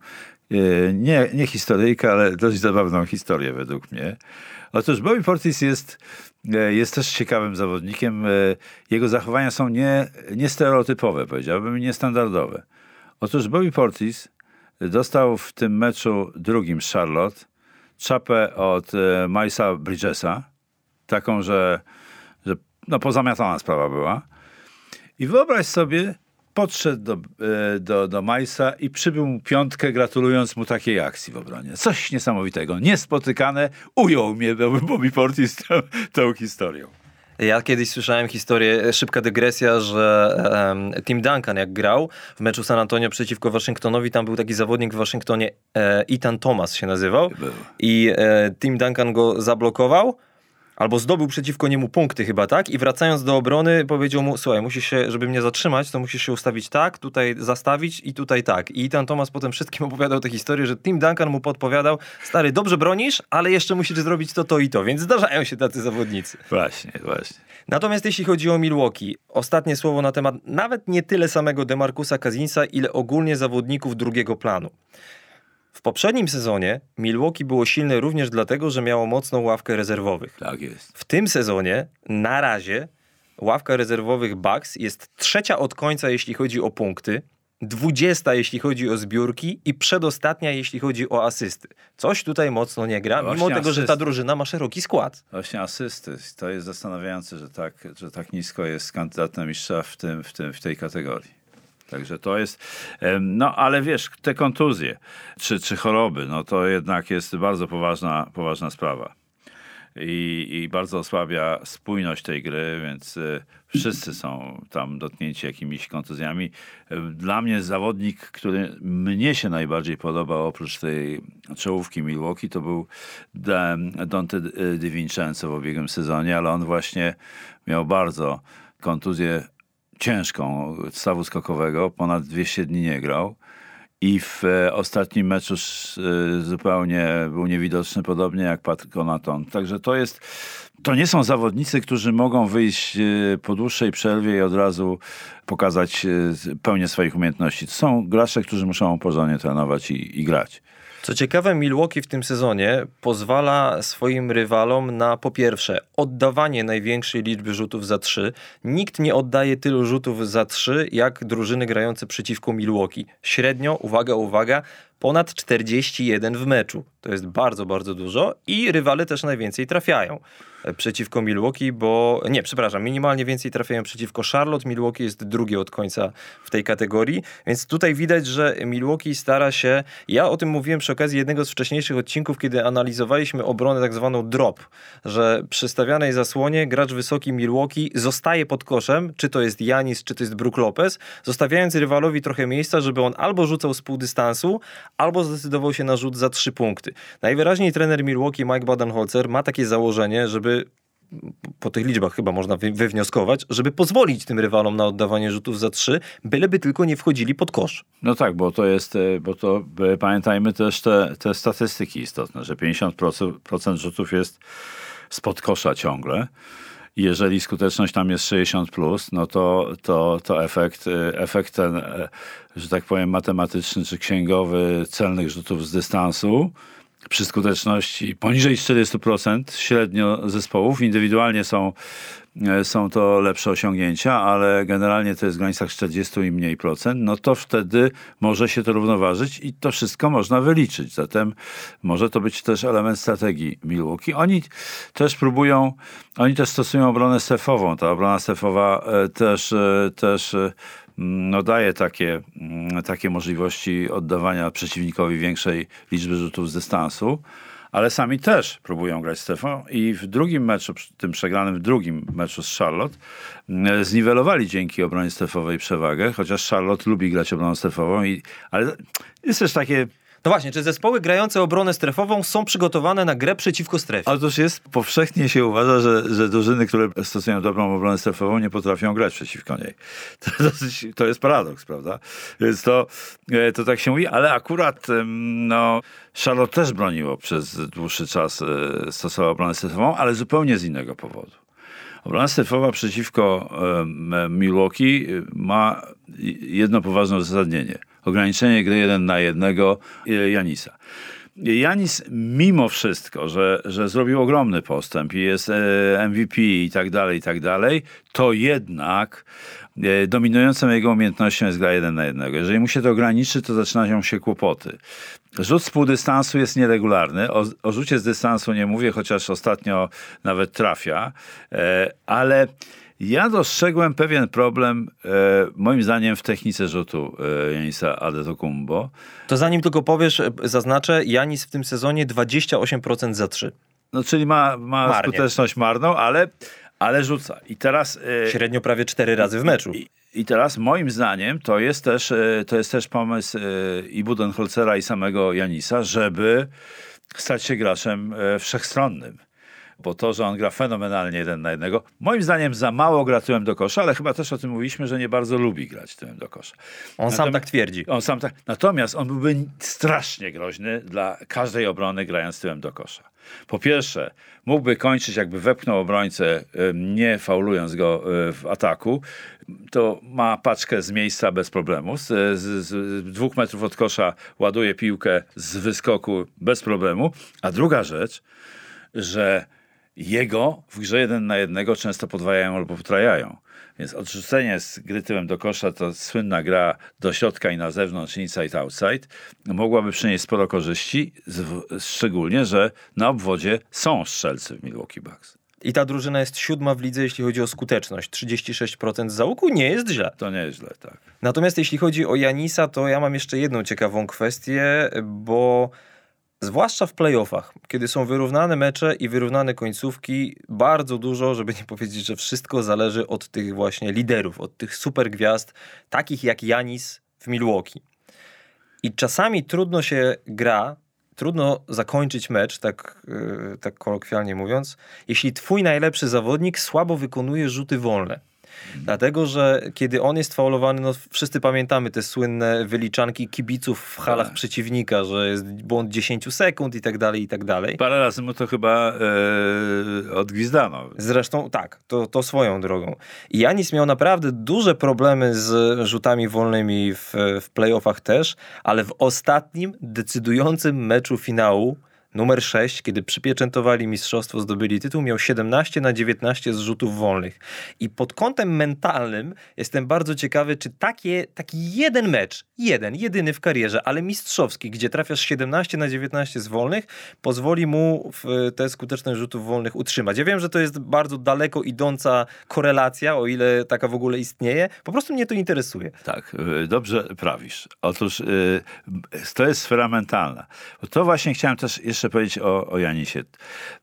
nie, nie historyjkę, ale dość zabawną historię według mnie. Otóż Bobby Portis jest, e, jest też ciekawym zawodnikiem. E, Jego zachowania są nie, niestereotypowe, powiedziałbym, niestandardowe. Otóż Bobby Portis dostał w tym meczu drugim z Charlotte czapę od e, Milesa Bridgesa, taką, że, że no, pozamiatana sprawa była. I wyobraź sobie, podszedł do, e, do, do Milesa i przybył mu piątkę, gratulując mu takiej akcji w obronie. Coś niesamowitego, niespotykane. Ujął mnie Bobby Portis tą, tą historią. Ja kiedyś słyszałem historię, e, szybka dygresja, że em, Tim Duncan jak grał w meczu San Antonio przeciwko Waszyngtonowi, tam był taki zawodnik w Waszyngtonie, e, Ethan Thomas się nazywał Był. i e, Tim Duncan go zablokował, albo zdobył przeciwko niemu punkty chyba, tak? I wracając do obrony powiedział mu, słuchaj, musisz się, żeby mnie zatrzymać, to musisz się ustawić tak, tutaj zastawić i tutaj tak. I Ethan Thomas potem wszystkim *laughs* opowiadał tę historię, że Tim Duncan mu podpowiadał, stary, dobrze bronisz, ale jeszcze musisz zrobić to, to i to, więc zdarzają się tacy zawodnicy. Właśnie, właśnie. Natomiast jeśli chodzi o Milwaukee, ostatnie słowo na temat nawet nie tyle samego Demarcusa Cousinsa, ile ogólnie zawodników drugiego planu. W poprzednim sezonie Milwaukee było silne również dlatego, że miało mocną ławkę rezerwowych. Tak jest. W tym sezonie na razie ławka rezerwowych Bucks jest trzecia od końca, jeśli chodzi o punkty, dwudziesta, jeśli chodzi o zbiórki i przedostatnia, jeśli chodzi o asysty. Coś tutaj mocno nie gra, Właśnie mimo tego, że ta asysty. drużyna ma szeroki skład. Właśnie asysty. To jest zastanawiające, że tak, że tak nisko jest kandydat na mistrza w, tym, w, tym, w tej kategorii. Także to jest. No ale wiesz, te kontuzje czy, czy choroby, no to jednak jest bardzo poważna, poważna sprawa. I, I bardzo osłabia spójność tej gry, więc y, wszyscy są tam dotknięci jakimiś kontuzjami. Y, Dla mnie zawodnik, który mnie się najbardziej podobał oprócz tej czołówki Milwaukee, to był Da- Dante Di Vincenzo w ubiegłym sezonie, ale on właśnie miał bardzo kontuzję ciężką stawu skokowego, ponad 200 dni nie grał i w e, ostatnim meczu e, zupełnie był niewidoczny, podobnie jak Pat Conaton. Także to jest, to nie są zawodnicy, którzy mogą wyjść e, po dłuższej przerwie i od razu pokazać pełnię swoich umiejętności. To są gracze, którzy muszą porządnie trenować i, i grać. Co ciekawe, Milwaukee w tym sezonie pozwala swoim rywalom na po pierwsze oddawanie największej liczby rzutów za trzy. Nikt nie oddaje tylu rzutów za trzy jak drużyny grające przeciwko Milwaukee. Średnio, uwaga, uwaga, ponad 41 w meczu. To jest bardzo, bardzo dużo i rywale też najwięcej trafiają przeciwko Milwaukee, bo nie, przepraszam, minimalnie więcej trafiają przeciwko Charlotte. Milwaukee jest drugie od końca w tej kategorii, więc tutaj widać, że Milwaukee stara się. Ja o tym mówiłem przy okazji jednego z wcześniejszych odcinków, kiedy analizowaliśmy obronę tak zwaną drop, że przy stawianej zasłonie gracz wysoki Milwaukee zostaje pod koszem, czy to jest Janis, czy to jest Brook Lopez, zostawiając rywalowi trochę miejsca, żeby on albo rzucał z pół dystansu, albo zdecydował się na rzut za trzy punkty. Najwyraźniej trener Milwaukee Mike Badenholzer ma takie założenie, żeby po tych liczbach chyba można wywnioskować, żeby pozwolić tym rywalom na oddawanie rzutów za trzy, byleby tylko nie wchodzili pod kosz. No tak, bo to jest, e, bo to e, pamiętajmy też te, te statystyki istotne, że 50% rzutów jest spod kosza ciągle. Jeżeli skuteczność tam jest 60, plus, no to, to, to efekt, e, efekt ten, że tak powiem, matematyczny czy księgowy celnych rzutów z dystansu przy skuteczności poniżej 40% średnio zespołów. Indywidualnie są, e, są to lepsze osiągnięcia, ale generalnie to jest w granicach 40 i mniej procent, no to wtedy może się to równoważyć i to wszystko można wyliczyć. Zatem może to być też element strategii Milwaukee. Oni też próbują, oni też stosują obronę strefową. Ta obrona strefowa e, też, e, też no, daje takie, mm, takie możliwości oddawania przeciwnikowi większej liczby rzutów z dystansu, ale sami też próbują grać strefą i w drugim meczu, tym przegranym w drugim meczu z Charlotte, mm, zniwelowali dzięki obronie strefowej przewagę, chociaż Charlotte lubi grać obroną strefową, i, ale jest też takie no właśnie, czy zespoły grające obronę strefową są przygotowane na grę przeciwko strefie? Otóż jest, powszechnie się uważa, że, że drużyny, które stosują dobrą obronę strefową, nie potrafią grać przeciwko niej. *laughs* To, dosyć, to jest paradoks, prawda? Więc to, e, to tak się mówi, ale akurat no, Charlotte też broniło przez dłuższy czas, e, stosowało obronę strefową, ale zupełnie z innego powodu. Obrona strefowa przeciwko Milwaukee ma jedno poważne uzasadnienie – ograniczenie gry jeden na jednego Janisa. Janis mimo wszystko, że, że zrobił ogromny postęp i jest e, MVP i tak dalej, i tak dalej, to jednak e, dominującą jego umiejętnością jest gra jeden na jednego. Jeżeli mu się to ograniczy, to zaczynają się kłopoty. Rzut z półdystansu jest nieregularny. O, o rzucie z dystansu nie mówię, chociaż ostatnio nawet trafia, e, ale ja dostrzegłem pewien problem, e, moim zdaniem, w technice rzutu e, Janisa Adetokumbo. To zanim tylko powiesz, e, zaznaczę, Janis w tym sezonie 28% za 3. No, czyli ma, ma skuteczność marną, ale, ale rzuca. I teraz... E, Średnio prawie 4 razy w meczu. I, i teraz moim zdaniem to jest też, e, to jest też pomysł e, i Budenholzera i samego Janisa, żeby stać się graczem wszechstronnym bo to, że on gra fenomenalnie jeden na jednego, moim zdaniem za mało gra tyłem do kosza, ale chyba też o tym mówiliśmy, że nie bardzo lubi grać tyłem do kosza. On natomiast, sam tak twierdzi. On sam tak, natomiast on byłby strasznie groźny dla każdej obrony grając tyłem do kosza. Po pierwsze, mógłby kończyć, jakby wepchnął obrońcę, nie faulując go e, w ataku. To ma paczkę z miejsca bez problemu. Z, z, z dwóch metrów od kosza ładuje piłkę z wyskoku bez problemu. A druga rzecz, że jego w grze jeden na jednego często podwajają albo potrajają. Więc odrzucenie z gry tyłem do kosza to słynna gra do środka i na zewnątrz, inside, outside, mogłaby przynieść sporo korzyści, szczególnie, że na obwodzie są strzelcy w Milwaukee Bucks. I ta drużyna jest siódma w lidze, jeśli chodzi o skuteczność. 36% załuku nie jest źle. To nie jest źle, tak. Natomiast jeśli chodzi o Janisa, to ja mam jeszcze jedną ciekawą kwestię, bo Zwłaszcza w playoffach, kiedy są wyrównane mecze i wyrównane końcówki, bardzo dużo, żeby nie powiedzieć, że wszystko zależy od tych właśnie liderów, od tych super gwiazd, takich jak Janis w Milwaukee. I czasami trudno się gra, trudno zakończyć mecz, tak, yy, tak kolokwialnie mówiąc, jeśli twój najlepszy zawodnik słabo wykonuje rzuty wolne. Dlatego, że kiedy on jest faulowany, no wszyscy pamiętamy te słynne wyliczanki kibiców w halach Tak. przeciwnika, że jest błąd 10 sekund i tak dalej, i tak dalej. Parę razy mu to chyba e, odgwizdano. Zresztą tak, to, to swoją drogą. I Janis miał naprawdę duże problemy z rzutami wolnymi w, w playoffach też, ale w ostatnim, decydującym meczu finału, numer 6, kiedy przypieczętowali mistrzostwo, zdobyli tytuł, miał 17 na 19 z rzutów wolnych. I pod kątem mentalnym jestem bardzo ciekawy, czy takie, taki jeden mecz, jeden, jedyny w karierze, ale mistrzowski, gdzie trafiasz 17 na 19 z wolnych, pozwoli mu w tę skuteczność rzutów wolnych utrzymać. Ja wiem, że to jest bardzo daleko idąca korelacja, o ile taka w ogóle istnieje. Po prostu mnie to interesuje. Tak, y, dobrze prawisz. Otóż y, to jest sfera mentalna. To właśnie chciałem też jeszcze powiedzieć o, o Janisie.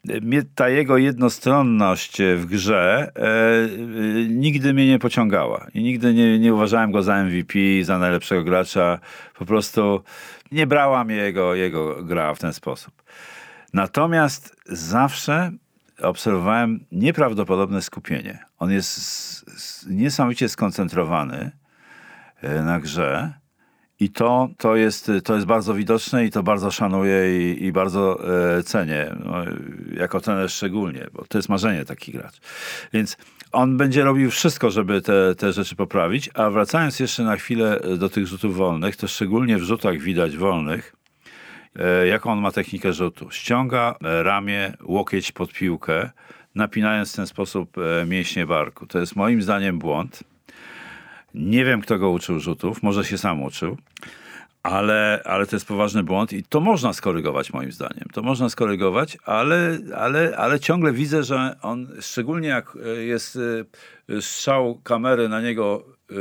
Mnie ta jego jednostronność w grze e, y, nigdy mnie nie pociągała. I nigdy nie, nie uważałem go za MVP, za najlepszego gracza. Po prostu nie brała mnie jego, jego gra w ten sposób. Natomiast zawsze obserwowałem nieprawdopodobne skupienie. On jest niesamowicie skoncentrowany e, na grze i to, to, jest, to jest bardzo widoczne i to bardzo szanuję i, i bardzo e, cenię. No, jako trener szczególnie, bo to jest marzenie taki gracz. Więc on będzie robił wszystko, żeby te, te rzeczy poprawić, a wracając jeszcze na chwilę do tych rzutów wolnych, to szczególnie w rzutach widać wolnych, e, jaką on ma technikę rzutu. Ściąga e, ramię, łokieć pod piłkę, napinając w ten sposób e, mięśnie barku. To jest moim zdaniem błąd. Nie wiem, kto go uczył rzutów, może się sam uczył, ale, ale to jest poważny błąd i to można skorygować moim zdaniem. To można skorygować, ale, ale, ale ciągle widzę, że on, szczególnie jak e, jest e, strzał kamery na niego e,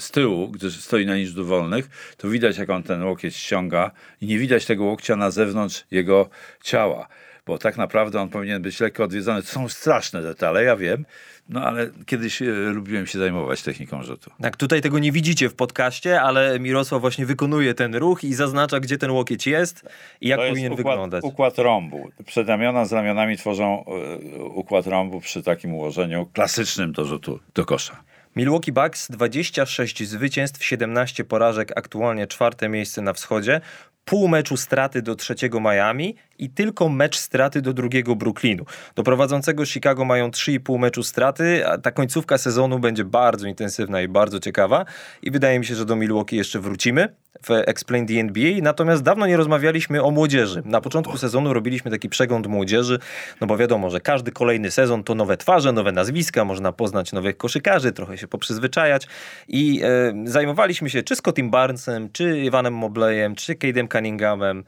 z tyłu, gdyż stoi na niż wolnych, to widać jak on ten łokieć ściąga i nie widać tego łokcia na zewnątrz jego ciała. Bo tak naprawdę on powinien być lekko odwiedzony. To są straszne detale, ja wiem, no ale kiedyś e, lubiłem się zajmować techniką rzutu. Tak, tutaj tego nie widzicie w podcaście, ale Mirosław właśnie wykonuje ten ruch i zaznacza, gdzie ten łokieć jest i jak To powinien układ, wyglądać. Układ rąbu. Przedramiona z ramionami tworzą e, układ rąbu przy takim ułożeniu klasycznym do rzutu do kosza. Milwaukee Bucks 26 zwycięstw, 17 porażek, aktualnie czwarte miejsce na wschodzie. Pół meczu straty do trzeciego Miami i tylko mecz straty do drugiego Brooklynu. Do prowadzącego Chicago mają 3,5 meczu straty, a ta końcówka sezonu będzie bardzo intensywna i bardzo ciekawa. I wydaje mi się, że do Milwaukee jeszcze wrócimy w Explain the NBA. Natomiast dawno nie rozmawialiśmy o młodzieży. Na początku sezonu robiliśmy taki przegląd młodzieży, no bo wiadomo, że każdy kolejny sezon to nowe twarze, nowe nazwiska, można poznać nowych koszykarzy, trochę się poprzyzwyczajać i e, zajmowaliśmy się czy Scottim Barnesem, czy Iwanem Mobleyem, czy Cade'em Cunninghamem,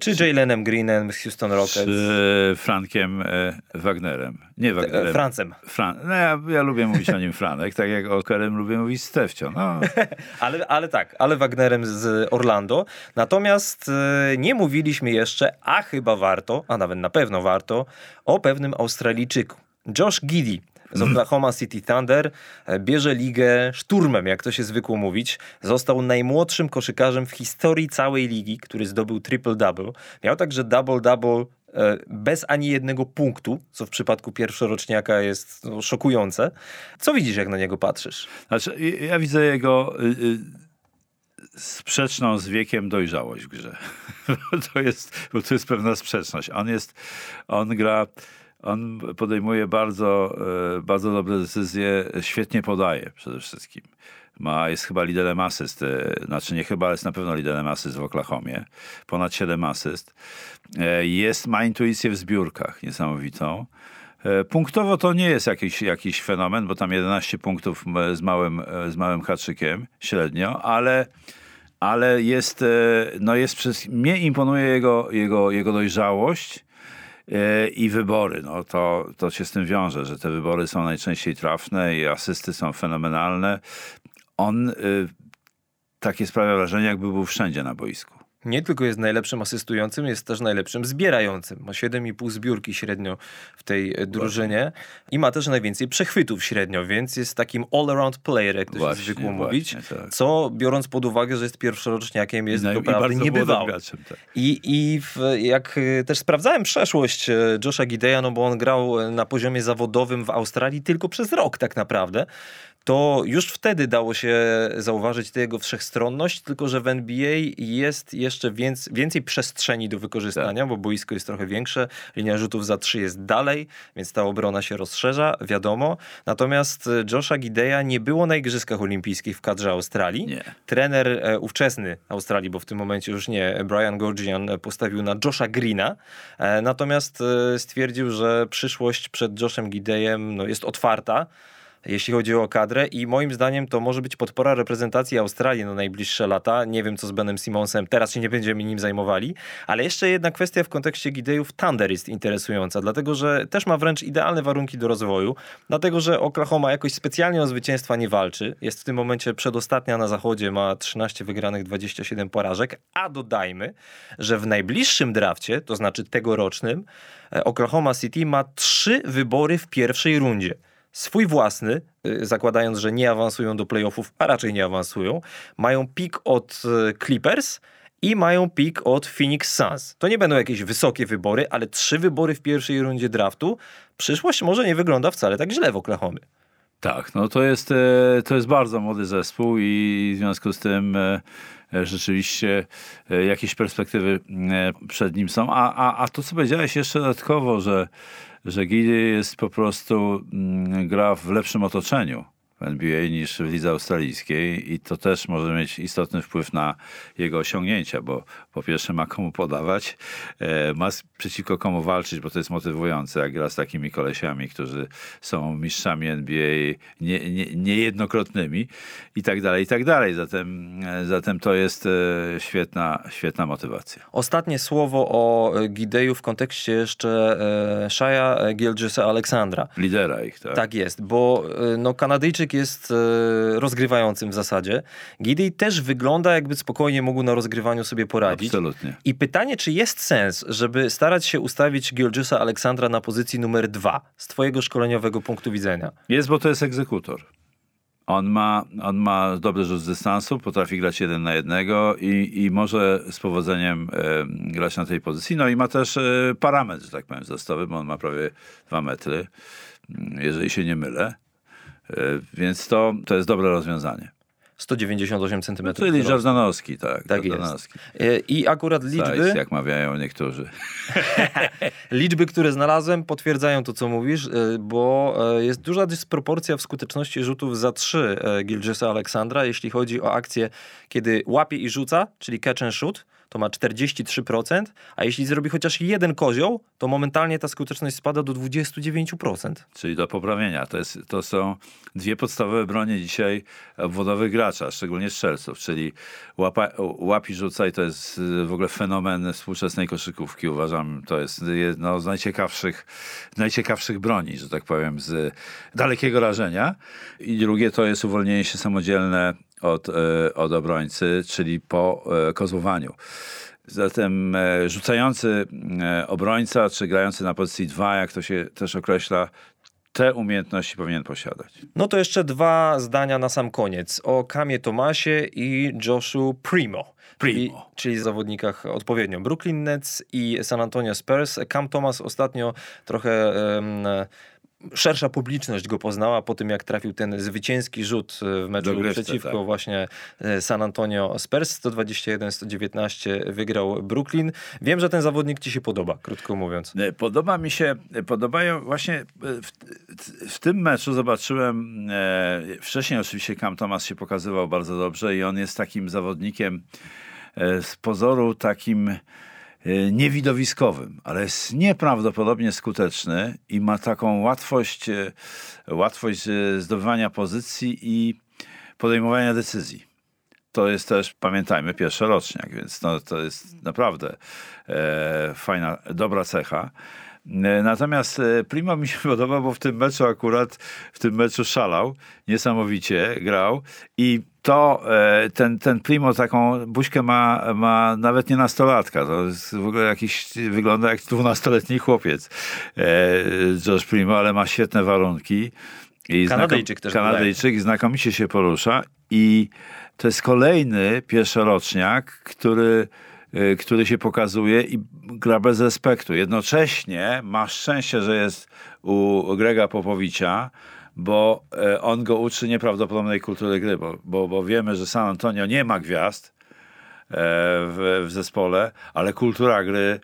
czy Jalenem Greenem z Houston Rockets. E, Frankiem e, Wagnerem. Nie Wagnerem. E, Francem. Fran- no ja, ja lubię mówić o nim Franek, tak jak o Kerem lubię mówić Stefcio. No, *laughs* Ale, ale tak, ale Wagnerem z Orlando. Natomiast e, nie mówiliśmy jeszcze, a chyba warto, a nawet na pewno warto, o pewnym Australijczyku. Josh Giddy z Oklahoma City Thunder e, bierze ligę szturmem, jak to się zwykło mówić. Został najmłodszym koszykarzem w historii całej ligi, który zdobył triple-double. Miał także double-double e, bez ani jednego punktu, co w przypadku pierwszoroczniaka jest no, szokujące. Co widzisz, jak na niego patrzysz? Znaczy, ja- widzę jego y, y, sprzeczną z wiekiem dojrzałość w grze. *laughs* To jest, to jest pewna sprzeczność. On jest, on gra, on podejmuje bardzo, y, bardzo dobre decyzje, świetnie podaje przede wszystkim. Ma, jest chyba liderem asyst, y, znaczy nie chyba, ale jest na pewno liderem asyst w Oklahomie. Ponad 7 asyst. E, Jest, ma intuicję w zbiórkach niesamowitą. E, Punktowo to nie jest jakiś, jakiś fenomen, bo tam 11 punktów z małym, e, z małym haczykiem średnio, ale, ale jest, e, no jest przez, mnie imponuje jego, jego, jego dojrzałość e, i wybory. No to, to się z tym wiąże, że te wybory są najczęściej trafne i asysty są fenomenalne. On y, takie sprawia wrażenie, jakby był wszędzie na boisku. Nie tylko jest najlepszym asystującym, jest też najlepszym zbierającym. Ma 7,5 zbiórki średnio w tej e, drużynie i ma też najwięcej przechwytów średnio, więc jest takim all-around player, jak to się zwykło mówić. tak. Co biorąc pod uwagę, że jest pierwszoroczniakiem, jest niebywałe. młodym graczem, tak. I, i w, jak y, też sprawdzałem przeszłość e, Josha Gideya, no bo on grał e, na poziomie zawodowym w Australii tylko przez rok tak naprawdę, to już wtedy dało się zauważyć tę jego wszechstronność, tylko że w NBA jest jeszcze więc, więcej przestrzeni do wykorzystania, bo boisko jest trochę większe, linia rzutów za trzy jest dalej, więc ta obrona się rozszerza, wiadomo. Natomiast e, Josha Gideya nie było na Igrzyskach Olimpijskich w kadrze Australii. Nie. Trener e, ówczesny Australii, bo w tym momencie już nie, Brian Gorgian e, postawił na Josha Greena, e, natomiast e, stwierdził, że przyszłość przed Joshem Gideyem no, jest otwarta jeśli chodzi o kadrę i moim zdaniem to może być podpora reprezentacji Australii na najbliższe lata. Nie wiem co z Benem Simonsem, teraz się nie będziemy nim zajmowali, ale jeszcze jedna kwestia w kontekście Gideyów. Thunder jest interesująca, dlatego że też ma wręcz idealne warunki do rozwoju, dlatego że Oklahoma jakoś specjalnie o zwycięstwa nie walczy, jest w tym momencie przedostatnia na zachodzie, ma 13 wygranych, 27 porażek, a dodajmy, że w najbliższym drafcie, to znaczy tegorocznym, e, Oklahoma City ma trzy wybory w pierwszej rundzie swój własny, y, zakładając, że nie awansują do playoffów, a raczej nie awansują, mają pik od y, Clippers i mają pik od Phoenix Suns. To nie będą jakieś wysokie wybory, ale trzy wybory w pierwszej rundzie draftu. Przyszłość może nie wygląda wcale tak źle w Oklahomie. Tak, no to jest, e, to jest bardzo młody zespół i w związku z tym e, e, rzeczywiście jakieś perspektywy przed nim są. A, a, a to, co powiedziałeś jeszcze dodatkowo, że, że Gidi jest po prostu, mm, gra w lepszym otoczeniu w NBA niż w lidze australijskiej i to też może mieć istotny wpływ na jego osiągnięcia, bo po pierwsze ma komu podawać, e, ma przeciwko komu walczyć, bo to jest motywujące, jak gra z takimi kolesiami, którzy są mistrzami NBA nie, nie, niejednokrotnymi i tak dalej, i tak dalej. Zatem, e, zatem to jest e, świetna, świetna motywacja. Ostatnie słowo o Gideju w kontekście jeszcze Shaya Gilgisa Aleksandra. Lidera ich, tak? Tak jest, bo no, Kanadyjczyk jest e, rozgrywającym w zasadzie. Gidey też wygląda jakby spokojnie mógł na rozgrywaniu sobie poradzić. Absolutnie. I pytanie, czy jest sens, żeby starać się ustawić Gilgisa Aleksandra na pozycji numer dwa z twojego szkoleniowego punktu widzenia? Jest, bo to jest egzekutor. On ma, on ma dobry rzut z dystansu, potrafi grać jeden na jednego i, i może z powodzeniem e, grać na tej pozycji. No i ma też e, parametr, że tak powiem, wzrostowy, bo on ma prawie dwa metry, mm, jeżeli się nie mylę. E, więc to, to jest dobre rozwiązanie. 198 cm. Czyli Jordanowski, tak. Tak jest. Jordanowski. I akurat liczby, Size, jak mawiają niektórzy. *laughs* liczby, które znalazłem, potwierdzają to, co mówisz, e, bo e, jest duża dysproporcja w skuteczności rzutów za trzy e, Gilgisa Aleksandra, jeśli chodzi o akcję, kiedy łapie i rzuca, czyli catch and shoot, to ma 43%, a jeśli zrobi chociaż jeden kozioł, to momentalnie ta skuteczność spada do 29%. Czyli do poprawienia. To, jest, to są dwie podstawowe bronie dzisiaj obwodowych gracza, szczególnie strzelców, czyli łapa, łap i rzucaj to jest y, w ogóle fenomen współczesnej koszykówki. Uważam, to jest jedno z najciekawszych, najciekawszych broni, że tak powiem, z dalekiego rażenia. I drugie to jest uwolnienie się samodzielne od, e, od obrońcy, czyli po e, kozłowaniu. Zatem e, rzucający obrońca, czy grający na pozycji 2, jak to się też określa, te umiejętności powinien posiadać. No to jeszcze dwa zdania na sam koniec o Kamie Tomasie i Joshu Primo. Primo. Czyli, czyli zawodnikach odpowiednio Brooklyn Nets i San Antonio Spurs. Cam Thomas ostatnio trochę em, szersza publiczność go poznała po tym, jak trafił ten zwycięski rzut e, w meczu Dogrywce, przeciwko tak. właśnie e, San Antonio Spurs. 121-119 wygrał Brooklyn. Wiem, że ten zawodnik ci się podoba, krótko mówiąc. E, Podoba mi się, podobają właśnie w, w tym meczu zobaczyłem, e, wcześniej oczywiście Cam Thomas się pokazywał bardzo dobrze i on jest takim zawodnikiem e, z pozoru takim niewidowiskowym, ale jest nieprawdopodobnie skuteczny i ma taką łatwość, e, łatwość e, zdobywania pozycji i podejmowania decyzji. To jest też, pamiętajmy, pierwszoroczniak, więc no, to jest naprawdę e, fajna, dobra cecha. E, Natomiast e, Primo mi się *laughs* podoba, bo w tym meczu akurat, w tym meczu szalał, niesamowicie grał i to e, ten, ten Primo taką buźkę ma, ma nawet nie nastolatka. To jest w ogóle jakiś, wygląda jak dwunastoletni chłopiec Josh Primo, ale ma świetne warunki. I Kanadyjczyk znakom- też Kanadyjczyk, znakomicie się porusza i to jest kolejny pierwszoroczniak, który, który się pokazuje i gra bez respektu. Jednocześnie ma szczęście, że jest u Grega Popowicza, bo e, on go uczy nieprawdopodobnej kultury gry, bo, bo, bo wiemy, że San Antonio nie ma gwiazd, e, w, w zespole, ale kultura gry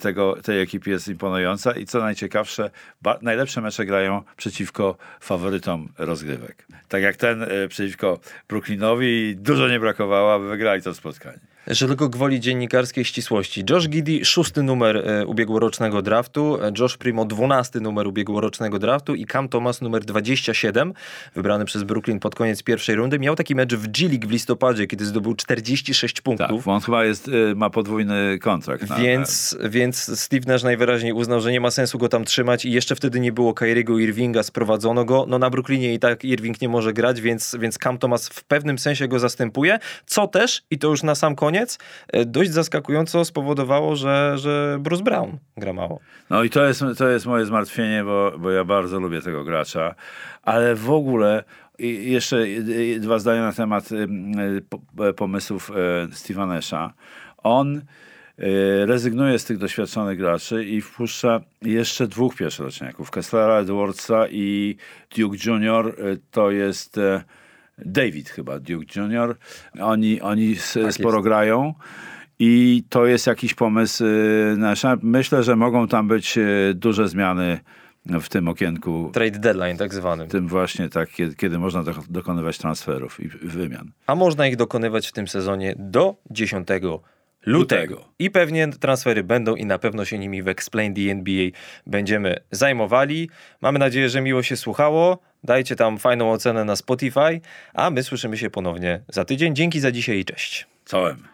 tego, tej ekipy jest imponująca i co najciekawsze, ba, najlepsze mecze grają przeciwko faworytom rozgrywek. Tak jak ten przeciwko Brooklynowi dużo nie brakowało, aby wygrali to spotkanie. Tylko gwoli dziennikarskiej ścisłości. Josh Giddy, szósty numer e, ubiegłorocznego draftu, Josh Primo, dwunasty numer ubiegłorocznego draftu i Cam Thomas, numer 27, wybrany przez Brooklyn pod koniec pierwszej rundy. Miał taki mecz w G League w listopadzie, kiedy zdobył 46 Tak, punktów. bo on chyba jest, e, ma podwójny kontrakt. Na, Więc, więc Steve Nash najwyraźniej uznał, że nie ma sensu go tam trzymać i jeszcze wtedy nie było Kyriego Irvinga, sprowadzono go. No na Brooklynie i tak Irving nie może grać, więc, więc Cam Thomas w pewnym sensie go zastępuje, co też, i to już na sam koniec, e, dość zaskakująco spowodowało, że, że Bruce Brown gra mało. No i to jest, to jest moje zmartwienie, bo, bo ja bardzo lubię tego gracza, ale w ogóle i jeszcze dwa zdania na temat y, y, po- pomysłów e, Steve'a. On rezygnuje z tych doświadczonych graczy i wpuszcza jeszcze dwóch pierwszoroczniaków, Kesslera, Edwardsa i Duke. Y, To jest e, David chyba, Duke Jr. Oni, oni s- sporo grają. I to jest jakiś pomysł y, nasza. Myślę, że mogą tam być y, duże zmiany w tym okienku, Trade deadline tak zwanym. tym właśnie tak, kiedy, kiedy można do, dokonywać transferów i wymian. A można ich dokonywać w tym sezonie do 10 lutego. Lutego. I pewnie transfery będą i na pewno się nimi w Explain the NBA będziemy zajmowali. Mamy nadzieję, że miło się słuchało. Dajcie tam fajną ocenę na Spotify, a my słyszymy się ponownie za tydzień. Dzięki za dzisiaj i cześć. Czołem.